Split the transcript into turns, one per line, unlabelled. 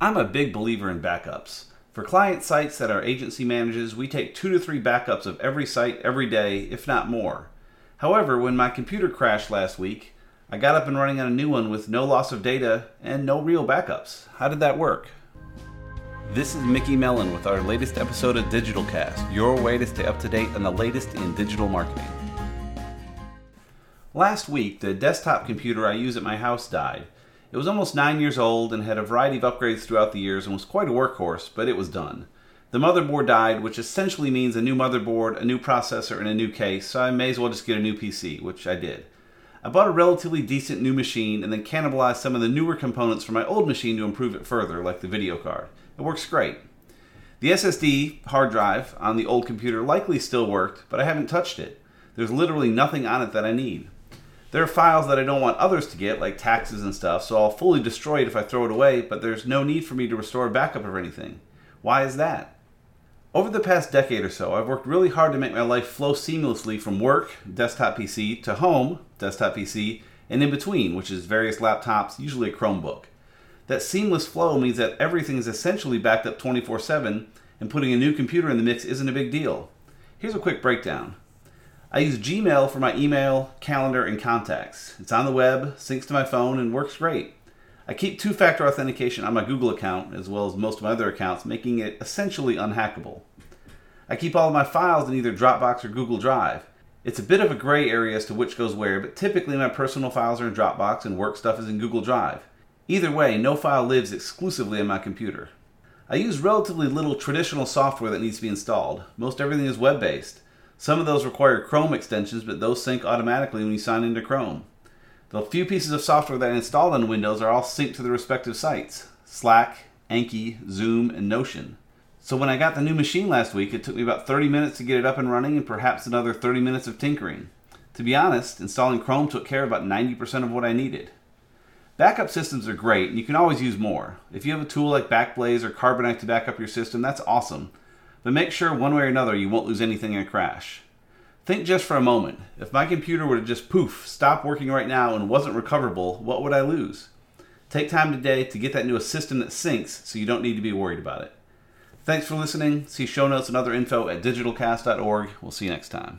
I'm a big believer in backups. For client sites that our agency manages, we take two to three backups of every site every day, if not more. However, when my computer crashed last week, I got up and running on a new one with no loss of data and no real backups. How did that work? This is Mickey Mellon with our latest episode of Digital Cast, your way to stay up to date on the latest in digital marketing. Last week, the desktop computer I use at my house died. It was almost nine years old and had a variety of upgrades throughout the years and was quite a workhorse, but it was done. The motherboard died, which essentially means a new motherboard, a new processor, and a new case, so I may as well just get a new PC, which I did. I bought a relatively decent new machine and then cannibalized some of the newer components from my old machine to improve it further, like the video card. It works great. The SSD hard drive on the old computer likely still worked, but I haven't touched it. There's literally nothing on it that I need. There are files that I don't want others to get, like taxes and stuff, so I'll fully destroy it if I throw it away, but there's no need for me to restore a backup of anything. Why is that? Over the past decade or so, I've worked really hard to make my life flow seamlessly from work, desktop PC, to home, desktop PC, and in between, which is various laptops, usually a Chromebook. That seamless flow means that everything is essentially backed up 24 7, and putting a new computer in the mix isn't a big deal. Here's a quick breakdown. I use Gmail for my email, calendar, and contacts. It's on the web, syncs to my phone, and works great. I keep two factor authentication on my Google account, as well as most of my other accounts, making it essentially unhackable. I keep all of my files in either Dropbox or Google Drive. It's a bit of a gray area as to which goes where, but typically my personal files are in Dropbox and work stuff is in Google Drive. Either way, no file lives exclusively on my computer. I use relatively little traditional software that needs to be installed. Most everything is web based. Some of those require Chrome extensions, but those sync automatically when you sign into Chrome. The few pieces of software that I installed on Windows are all synced to the respective sites Slack, Anki, Zoom, and Notion. So when I got the new machine last week, it took me about 30 minutes to get it up and running and perhaps another 30 minutes of tinkering. To be honest, installing Chrome took care of about 90% of what I needed. Backup systems are great, and you can always use more. If you have a tool like Backblaze or Carbonite to back up your system, that's awesome but make sure one way or another you won't lose anything in a crash. Think just for a moment. If my computer were to just poof, stop working right now and wasn't recoverable, what would I lose? Take time today to get that new system that syncs so you don't need to be worried about it. Thanks for listening. See show notes and other info at digitalcast.org. We'll see you next time.